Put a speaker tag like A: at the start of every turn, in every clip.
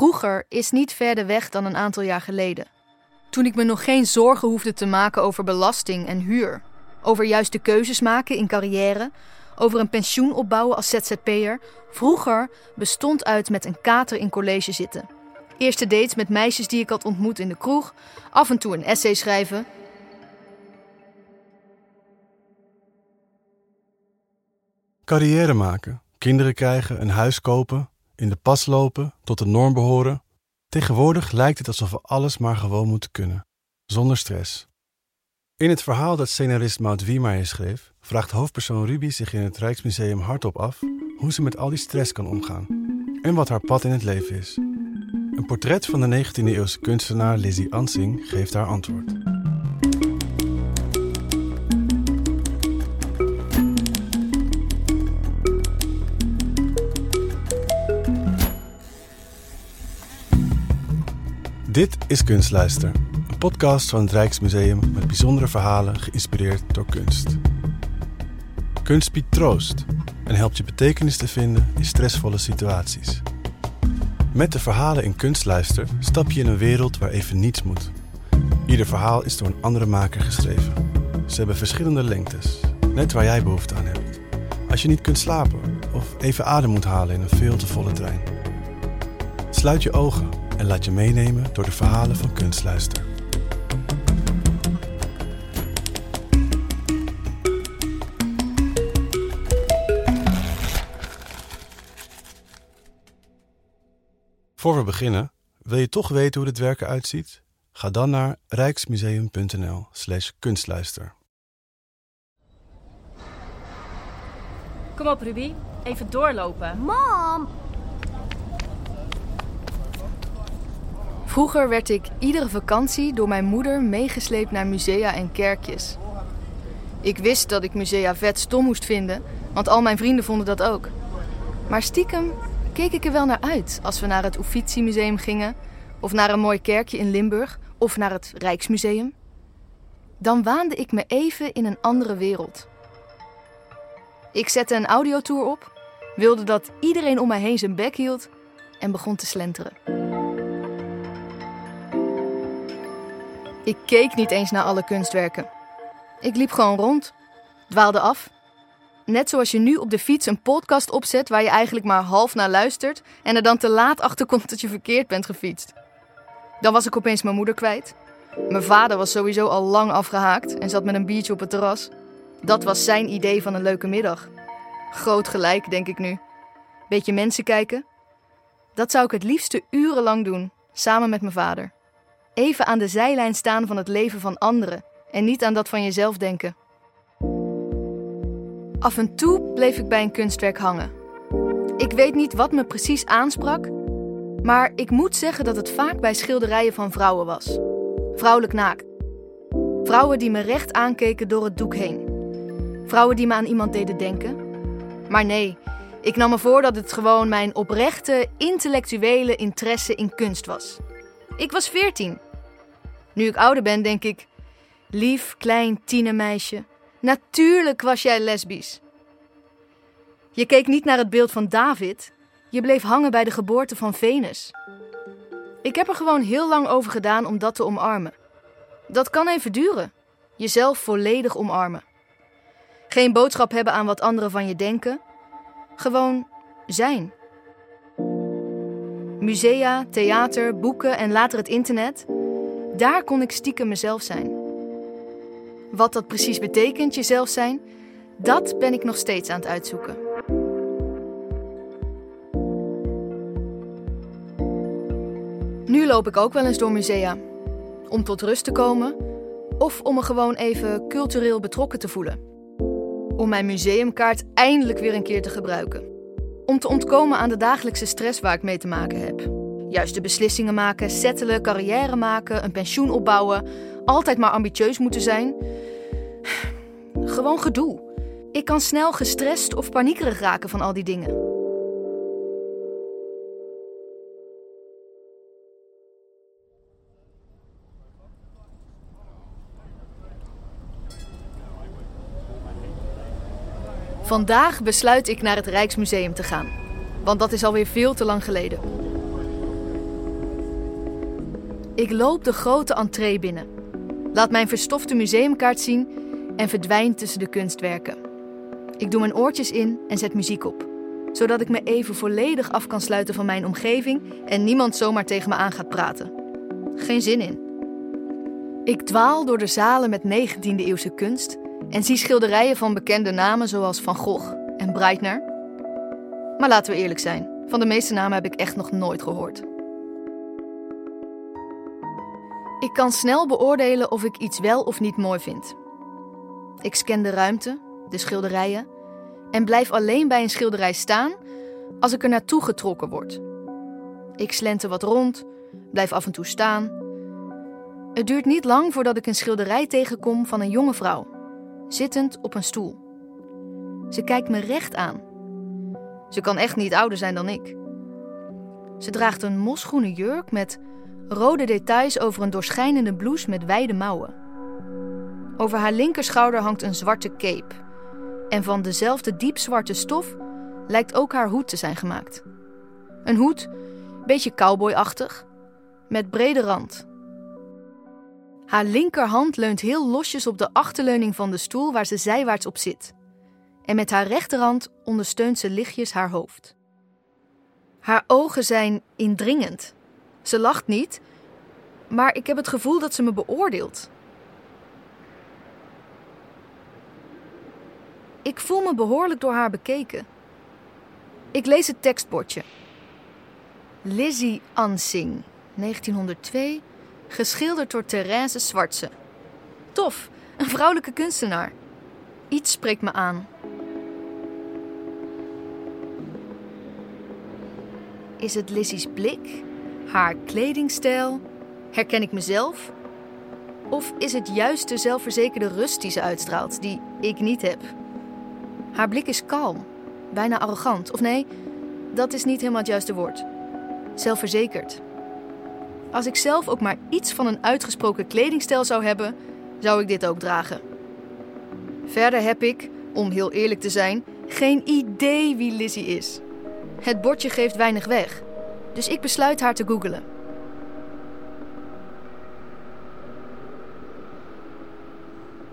A: Vroeger is niet verder weg dan een aantal jaar geleden. Toen ik me nog geen zorgen hoefde te maken over belasting en huur. Over juiste keuzes maken in carrière. Over een pensioen opbouwen als ZZP'er. Vroeger bestond uit met een kater in college zitten. Eerste dates met meisjes die ik had ontmoet in de kroeg. Af en toe een essay schrijven.
B: Carrière maken, kinderen krijgen, een huis kopen, in de pas lopen, tot de norm behoren. Tegenwoordig lijkt het alsof we alles maar gewoon moeten kunnen, zonder stress. In het verhaal dat scenarist Maud Wiemeyer schreef, vraagt hoofdpersoon Ruby zich in het Rijksmuseum hardop af hoe ze met al die stress kan omgaan en wat haar pad in het leven is. Een portret van de 19e-eeuwse kunstenaar Lizzie Ansing geeft haar antwoord. Dit is Kunstluister, een podcast van het Rijksmuseum met bijzondere verhalen geïnspireerd door kunst. Kunst biedt troost en helpt je betekenis te vinden in stressvolle situaties. Met de verhalen in Kunstluister stap je in een wereld waar even niets moet. Ieder verhaal is door een andere maker geschreven. Ze hebben verschillende lengtes, net waar jij behoefte aan hebt. Als je niet kunt slapen of even adem moet halen in een veel te volle trein. Sluit je ogen en laat je meenemen door de verhalen van Kunstluister. Voor we beginnen, wil je toch weten hoe dit werken uitziet? Ga dan naar rijksmuseum.nl/slash kunstluister.
C: Kom op, Ruby. Even doorlopen.
D: Mam!
A: Vroeger werd ik iedere vakantie door mijn moeder meegesleept naar musea en kerkjes. Ik wist dat ik musea vet stom moest vinden, want al mijn vrienden vonden dat ook. Maar stiekem keek ik er wel naar uit als we naar het Uffizi-museum gingen, of naar een mooi kerkje in Limburg, of naar het Rijksmuseum. Dan waande ik me even in een andere wereld. Ik zette een audiotour op, wilde dat iedereen om mij heen zijn bek hield en begon te slenteren. Ik keek niet eens naar alle kunstwerken. Ik liep gewoon rond, dwaalde af. Net zoals je nu op de fiets een podcast opzet waar je eigenlijk maar half naar luistert en er dan te laat achter komt dat je verkeerd bent gefietst. Dan was ik opeens mijn moeder kwijt. Mijn vader was sowieso al lang afgehaakt en zat met een biertje op het terras. Dat was zijn idee van een leuke middag. Groot gelijk, denk ik nu. Beetje mensen kijken. Dat zou ik het liefste urenlang doen, samen met mijn vader. Even aan de zijlijn staan van het leven van anderen en niet aan dat van jezelf denken. Af en toe bleef ik bij een kunstwerk hangen. Ik weet niet wat me precies aansprak, maar ik moet zeggen dat het vaak bij schilderijen van vrouwen was. Vrouwelijk naakt. Vrouwen die me recht aankeken door het doek heen. Vrouwen die me aan iemand deden denken. Maar nee, ik nam me voor dat het gewoon mijn oprechte, intellectuele interesse in kunst was. Ik was veertien. Nu ik ouder ben, denk ik: lief, klein tienermeisje. Natuurlijk was jij lesbisch. Je keek niet naar het beeld van David, je bleef hangen bij de geboorte van Venus. Ik heb er gewoon heel lang over gedaan om dat te omarmen. Dat kan even duren. Jezelf volledig omarmen. Geen boodschap hebben aan wat anderen van je denken. Gewoon zijn. Musea, theater, boeken en later het internet. Daar kon ik stiekem mezelf zijn. Wat dat precies betekent, jezelf zijn, dat ben ik nog steeds aan het uitzoeken. Nu loop ik ook wel eens door musea. Om tot rust te komen of om me gewoon even cultureel betrokken te voelen. Om mijn museumkaart eindelijk weer een keer te gebruiken. Om te ontkomen aan de dagelijkse stress waar ik mee te maken heb. Juiste beslissingen maken, settelen, carrière maken, een pensioen opbouwen. Altijd maar ambitieus moeten zijn. Gewoon gedoe. Ik kan snel gestrest of paniekerig raken van al die dingen. Vandaag besluit ik naar het Rijksmuseum te gaan. Want dat is alweer veel te lang geleden. Ik loop de grote entree binnen, laat mijn verstofte museumkaart zien en verdwijn tussen de kunstwerken. Ik doe mijn oortjes in en zet muziek op, zodat ik me even volledig af kan sluiten van mijn omgeving en niemand zomaar tegen me aan gaat praten. Geen zin in. Ik dwaal door de zalen met 19e-eeuwse kunst en zie schilderijen van bekende namen zoals Van Gogh en Breitner. Maar laten we eerlijk zijn, van de meeste namen heb ik echt nog nooit gehoord. Ik kan snel beoordelen of ik iets wel of niet mooi vind. Ik scan de ruimte, de schilderijen, en blijf alleen bij een schilderij staan als ik er naartoe getrokken word. Ik slenter wat rond, blijf af en toe staan. Het duurt niet lang voordat ik een schilderij tegenkom van een jonge vrouw, zittend op een stoel. Ze kijkt me recht aan. Ze kan echt niet ouder zijn dan ik. Ze draagt een mosgroene jurk met rode details over een doorschijnende blouse met wijde mouwen. Over haar linkerschouder hangt een zwarte cape. En van dezelfde diepzwarte stof lijkt ook haar hoed te zijn gemaakt. Een hoed, beetje cowboyachtig, met brede rand. Haar linkerhand leunt heel losjes op de achterleuning van de stoel waar ze zijwaarts op zit. En met haar rechterhand ondersteunt ze lichtjes haar hoofd. Haar ogen zijn indringend. Ze lacht niet, maar ik heb het gevoel dat ze me beoordeelt. Ik voel me behoorlijk door haar bekeken. Ik lees het tekstbordje. Lizzie Ansing, 1902, geschilderd door Therese Zwartse. Tof, een vrouwelijke kunstenaar. Iets spreekt me aan. Is het Lizzie's blik? Haar kledingstijl? Herken ik mezelf? Of is het juist de zelfverzekerde rust die ze uitstraalt, die ik niet heb? Haar blik is kalm, bijna arrogant. Of nee, dat is niet helemaal het juiste woord. Zelfverzekerd. Als ik zelf ook maar iets van een uitgesproken kledingstijl zou hebben, zou ik dit ook dragen. Verder heb ik, om heel eerlijk te zijn, geen idee wie Lizzie is. Het bordje geeft weinig weg, dus ik besluit haar te googelen.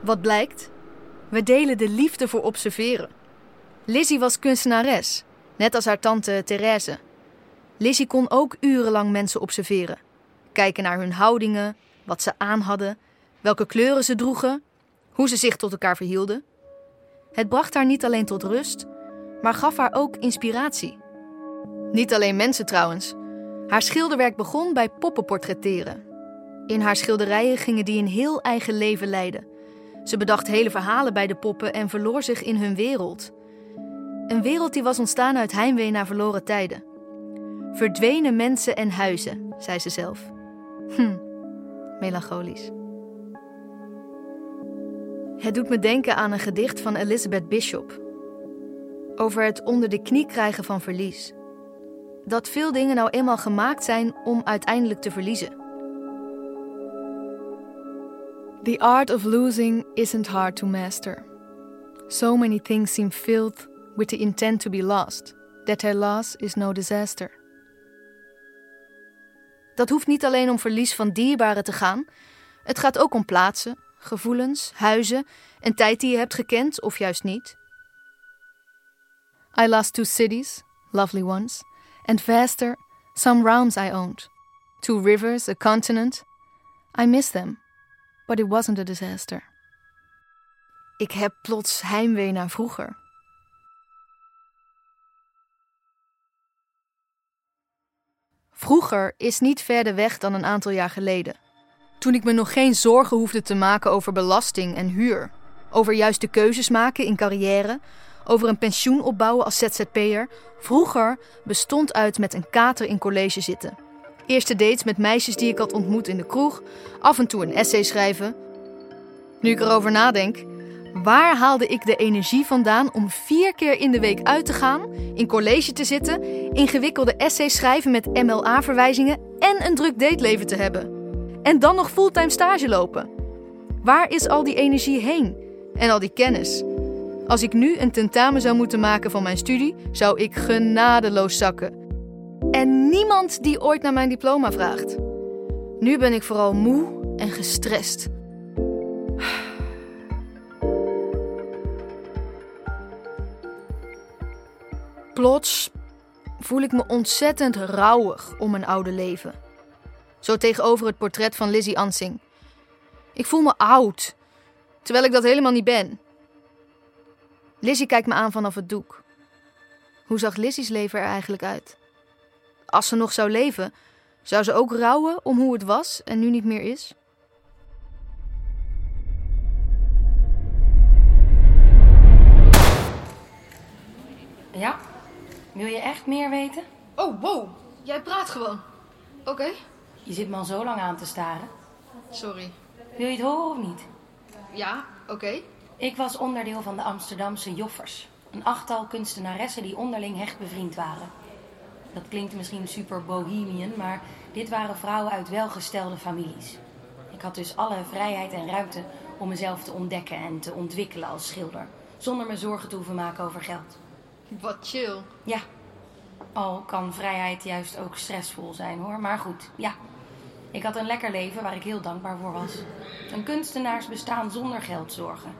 A: Wat blijkt? We delen de liefde voor observeren. Lizzie was kunstenares, net als haar tante Therese. Lizzie kon ook urenlang mensen observeren. Kijken naar hun houdingen, wat ze aan hadden, welke kleuren ze droegen, hoe ze zich tot elkaar verhielden. Het bracht haar niet alleen tot rust, maar gaf haar ook inspiratie. Niet alleen mensen trouwens. Haar schilderwerk begon bij poppenportretteren. In haar schilderijen gingen die een heel eigen leven leiden. Ze bedacht hele verhalen bij de poppen en verloor zich in hun wereld. Een wereld die was ontstaan uit heimwee naar verloren tijden. Verdwenen mensen en huizen, zei ze zelf. Hm, melancholisch. Het doet me denken aan een gedicht van Elizabeth Bishop. Over het onder de knie krijgen van verlies. Dat veel dingen nou eenmaal gemaakt zijn om uiteindelijk te verliezen. The art of losing isn't hard to master. So many things seem filled with the intent to be lost, that their loss is no disaster. Dat hoeft niet alleen om verlies van dierbaren te gaan. Het gaat ook om plaatsen, gevoelens, huizen, een tijd die je hebt gekend of juist niet. I lost two cities, lovely ones, and faster, some realms I owned. Two rivers, a continent. I miss them, but it wasn't a disaster. Ik heb plots heimwee naar vroeger. Vroeger is niet verder weg dan een aantal jaar geleden. Toen ik me nog geen zorgen hoefde te maken over belasting en huur. Over juiste keuzes maken in carrière. Over een pensioen opbouwen als ZZP'er. Vroeger bestond uit met een kater in college zitten. Eerste dates met meisjes die ik had ontmoet in de kroeg. Af en toe een essay schrijven. Nu ik erover nadenk, Waar haalde ik de energie vandaan om vier keer in de week uit te gaan, in college te zitten, ingewikkelde essays schrijven met MLA-verwijzingen en een druk dateleven te hebben? En dan nog fulltime stage lopen? Waar is al die energie heen? En al die kennis? Als ik nu een tentamen zou moeten maken van mijn studie, zou ik genadeloos zakken. En niemand die ooit naar mijn diploma vraagt. Nu ben ik vooral moe en gestrest. Plots voel ik me ontzettend rouwig om mijn oude leven. Zo tegenover het portret van Lizzie Ansing. Ik voel me oud, terwijl ik dat helemaal niet ben. Lizzie kijkt me aan vanaf het doek. Hoe zag Lizzie's leven er eigenlijk uit? Als ze nog zou leven, zou ze ook rouwen om hoe het was en nu niet meer is?
D: Ja? Wil je echt meer weten?
A: Oh, wow. Jij praat gewoon. Oké.
D: Je zit me al zo lang aan te staren.
A: Sorry.
D: Wil je het horen of niet?
A: Ja, oké.
D: Ik was onderdeel van de Amsterdamse Joffers. Een achttal kunstenaressen die onderling hecht bevriend waren. Dat klinkt misschien super bohemian, maar dit waren vrouwen uit welgestelde families. Ik had dus alle vrijheid en ruimte om mezelf te ontdekken en te ontwikkelen als schilder. Zonder me zorgen te hoeven maken over geld.
A: Wat chill.
D: Ja, al kan vrijheid juist ook stressvol zijn hoor. Maar goed, ja. Ik had een lekker leven waar ik heel dankbaar voor was. Een kunstenaars bestaan zonder geldzorgen.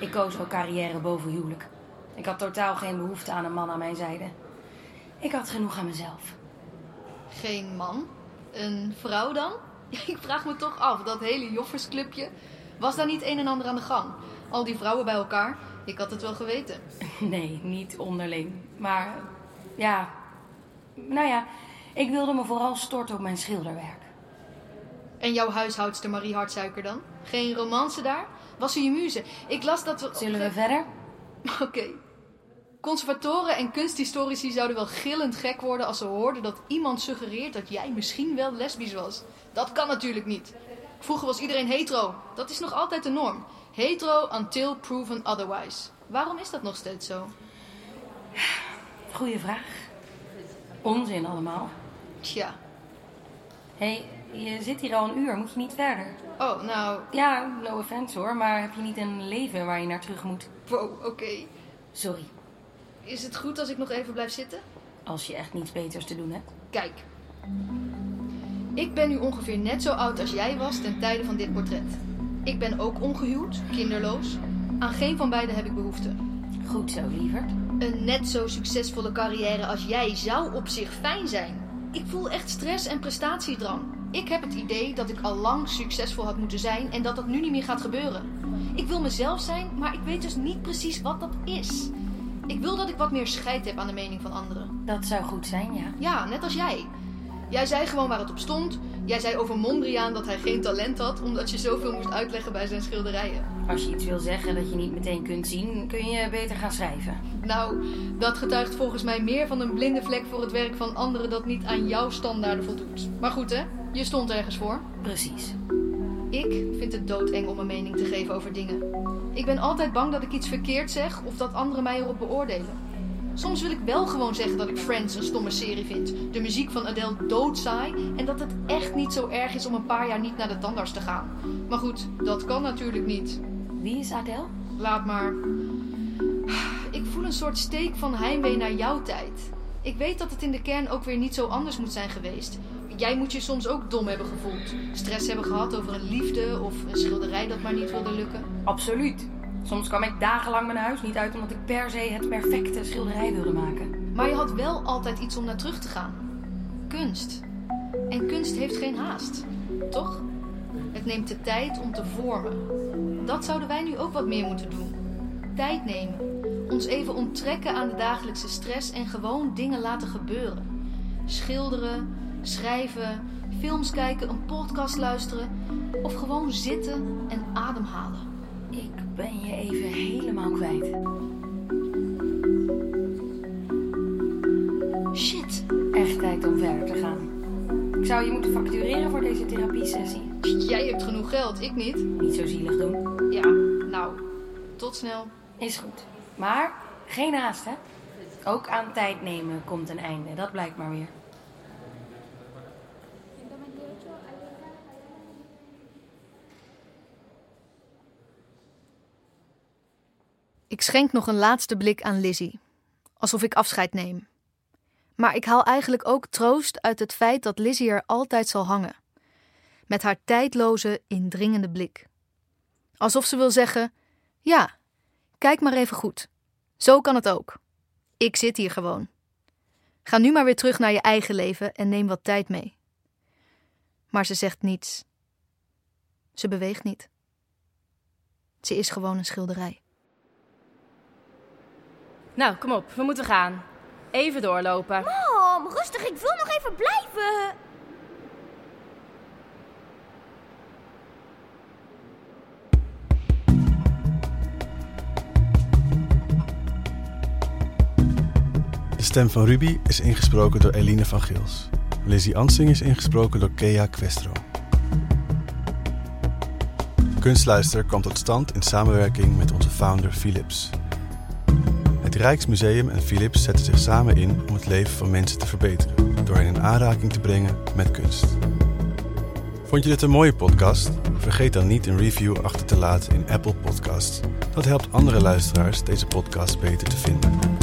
D: Ik koos ook carrière boven huwelijk. Ik had totaal geen behoefte aan een man aan mijn zijde. Ik had genoeg aan mezelf.
A: Geen man? Een vrouw dan? Ik vraag me toch af, dat hele joffersclubje. Was daar niet een en ander aan de gang? Al die vrouwen bij elkaar? Ik had het wel geweten.
D: Nee, niet onderling. Maar ja, nou ja, ik wilde me vooral storten op mijn schilderwerk.
A: En jouw huishoudster Marie Hartsuiker dan? Geen romance daar? Was ze je muze? Ik las dat we...
D: Zullen we verder?
A: Oké. Conservatoren en kunsthistorici zouden wel gillend gek worden als ze hoorden dat iemand suggereert dat jij misschien wel lesbisch was. Dat kan natuurlijk niet. Vroeger was iedereen hetero. Dat is nog altijd de norm. Hetero until proven otherwise. Waarom is dat nog steeds zo?
D: Goeie vraag. Onzin allemaal.
A: Tja.
D: Hé, hey, je zit hier al een uur, moet je niet verder?
A: Oh, nou...
D: Ja, no offense hoor, maar heb je niet een leven waar je naar terug moet?
A: Wow, oké.
D: Sorry.
A: Is het goed als ik nog even blijf zitten?
D: Als je echt niets beters te doen hebt.
A: Kijk. Ik ben nu ongeveer net zo oud als jij was ten tijde van dit portret. Ik ben ook ongehuwd, kinderloos. Aan geen van beiden heb ik behoefte.
D: Goed zo, lieverd.
A: Een net zo succesvolle carrière als jij zou op zich fijn zijn. Ik voel echt stress en prestatiedrang. Ik heb het idee dat ik al lang succesvol had moeten zijn en dat dat nu niet meer gaat gebeuren. Ik wil mezelf zijn, maar ik weet dus niet precies wat dat is. Ik wil dat ik wat meer scheid heb aan de mening van anderen.
D: Dat zou goed zijn, ja.
A: Ja, net als jij. Jij zei gewoon waar het op stond. Jij zei over Mondriaan dat hij geen talent had, omdat je zoveel moest uitleggen bij zijn schilderijen.
D: Als je iets wil zeggen dat je niet meteen kunt zien, kun je beter gaan schrijven.
A: Nou, dat getuigt volgens mij meer van een blinde vlek voor het werk van anderen dat niet aan jouw standaarden voldoet. Maar goed hè, je stond ergens voor.
D: Precies.
A: Ik vind het doodeng om een mening te geven over dingen. Ik ben altijd bang dat ik iets verkeerd zeg of dat anderen mij erop beoordelen. Soms wil ik wel gewoon zeggen dat ik Friends een stomme serie vind. De muziek van Adele doodsaai. En dat het echt niet zo erg is om een paar jaar niet naar de tandarts te gaan. Maar goed, dat kan natuurlijk niet.
D: Wie is Adele?
A: Laat maar. Ik voel een soort steek van heimwee naar jouw tijd. Ik weet dat het in de kern ook weer niet zo anders moet zijn geweest. Jij moet je soms ook dom hebben gevoeld. Stress hebben gehad over een liefde of een schilderij dat maar niet wilde lukken.
D: Absoluut. Soms kwam ik dagenlang mijn huis niet uit omdat ik per se het perfecte schilderij wilde maken.
A: Maar je had wel altijd iets om naar terug te gaan. Kunst. En kunst heeft geen haast. Toch? Het neemt de tijd om te vormen. Dat zouden wij nu ook wat meer moeten doen. Tijd nemen. Ons even onttrekken aan de dagelijkse stress en gewoon dingen laten gebeuren. Schilderen, schrijven, films kijken, een podcast luisteren of gewoon zitten en ademhalen.
D: Ik ben je even helemaal kwijt.
A: Shit,
D: Echt tijd om verder te gaan. Ik zou je moeten factureren voor deze therapiesessie.
A: jij hebt genoeg geld, ik niet.
D: Niet zo zielig doen.
A: Ja, nou, tot snel.
D: Is goed. Maar geen haast, hè? Ook aan tijd nemen komt een einde. Dat blijkt maar weer.
A: Ik schenk nog een laatste blik aan Lizzie, alsof ik afscheid neem. Maar ik haal eigenlijk ook troost uit het feit dat Lizzie er altijd zal hangen. met haar tijdloze, indringende blik. Alsof ze wil zeggen: Ja, kijk maar even goed. Zo kan het ook. Ik zit hier gewoon. Ga nu maar weer terug naar je eigen leven en neem wat tijd mee. Maar ze zegt niets. Ze beweegt niet. Ze is gewoon een schilderij.
C: Nou, kom op, we moeten gaan. Even doorlopen.
E: Mam, rustig, ik wil nog even blijven.
B: De stem van Ruby is ingesproken door Eline van Gils. Lizzie Ansing is ingesproken door Kea Questro. Kunstluister kwam tot stand in samenwerking met onze founder Philips. Het Rijksmuseum en Philips zetten zich samen in om het leven van mensen te verbeteren, door hen in aanraking te brengen met kunst. Vond je dit een mooie podcast? Vergeet dan niet een review achter te laten in Apple Podcasts. Dat helpt andere luisteraars deze podcast beter te vinden.